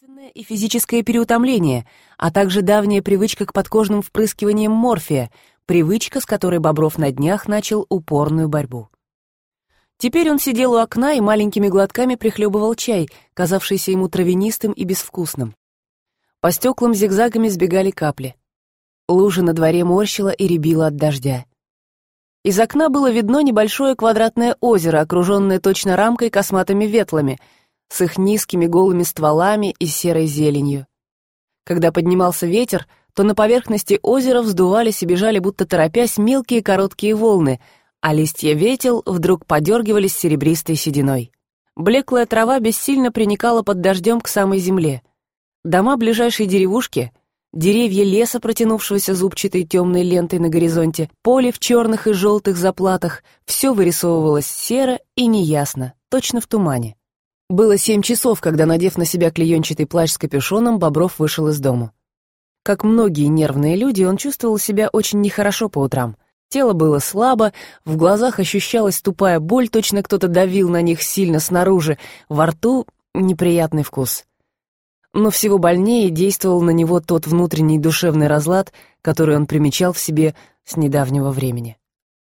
умственное и физическое переутомление, а также давняя привычка к подкожным впрыскиваниям морфия, привычка, с которой Бобров на днях начал упорную борьбу. Теперь он сидел у окна и маленькими глотками прихлебывал чай, казавшийся ему травянистым и безвкусным. По стеклам зигзагами сбегали капли. Лужа на дворе морщила и рябила от дождя. Из окна было видно небольшое квадратное озеро, окруженное точно рамкой косматыми ветлами, с их низкими голыми стволами и серой зеленью. Когда поднимался ветер, то на поверхности озера вздувались и бежали, будто торопясь, мелкие короткие волны, а листья ветел вдруг подергивались серебристой сединой. Блеклая трава бессильно приникала под дождем к самой земле. Дома ближайшей деревушки, деревья леса, протянувшегося зубчатой темной лентой на горизонте, поле в черных и желтых заплатах, все вырисовывалось серо и неясно, точно в тумане. Было семь часов, когда, надев на себя клеенчатый плащ с капюшоном, Бобров вышел из дому. Как многие нервные люди, он чувствовал себя очень нехорошо по утрам. Тело было слабо, в глазах ощущалась тупая боль, точно кто-то давил на них сильно снаружи, во рту неприятный вкус. Но всего больнее действовал на него тот внутренний душевный разлад, который он примечал в себе с недавнего времени.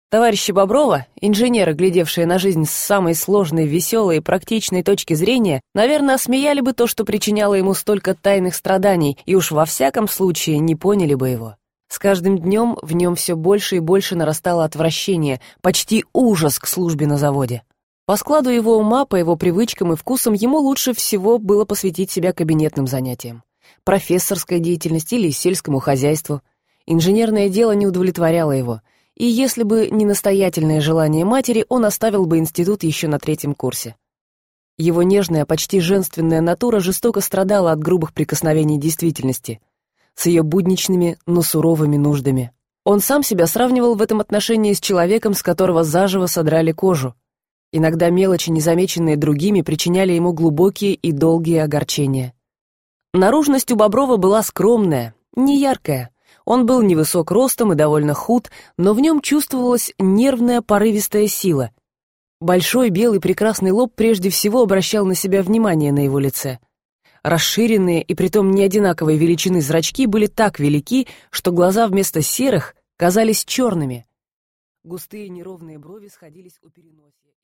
Товарищи Боброва, инженеры, глядевшие на жизнь с самой сложной, веселой и практичной точки зрения, наверное, осмеяли бы то, что причиняло ему столько тайных страданий, и уж во всяком случае не поняли бы его. С каждым днем в нем все больше и больше нарастало отвращение, почти ужас к службе на заводе. По складу его ума, по его привычкам и вкусам ему лучше всего было посвятить себя кабинетным занятиям. Профессорской деятельности или сельскому хозяйству. Инженерное дело не удовлетворяло его — и если бы не настоятельное желание матери, он оставил бы институт еще на третьем курсе. Его нежная, почти женственная натура жестоко страдала от грубых прикосновений действительности, с ее будничными, но суровыми нуждами. Он сам себя сравнивал в этом отношении с человеком, с которого заживо содрали кожу. Иногда мелочи, незамеченные другими, причиняли ему глубокие и долгие огорчения. Наружность у Боброва была скромная, неяркая, он был невысок ростом и довольно худ, но в нем чувствовалась нервная порывистая сила. Большой белый прекрасный лоб прежде всего обращал на себя внимание на его лице. Расширенные и притом неодинаковой величины зрачки были так велики, что глаза вместо серых казались черными. Густые неровные брови сходились у переносия.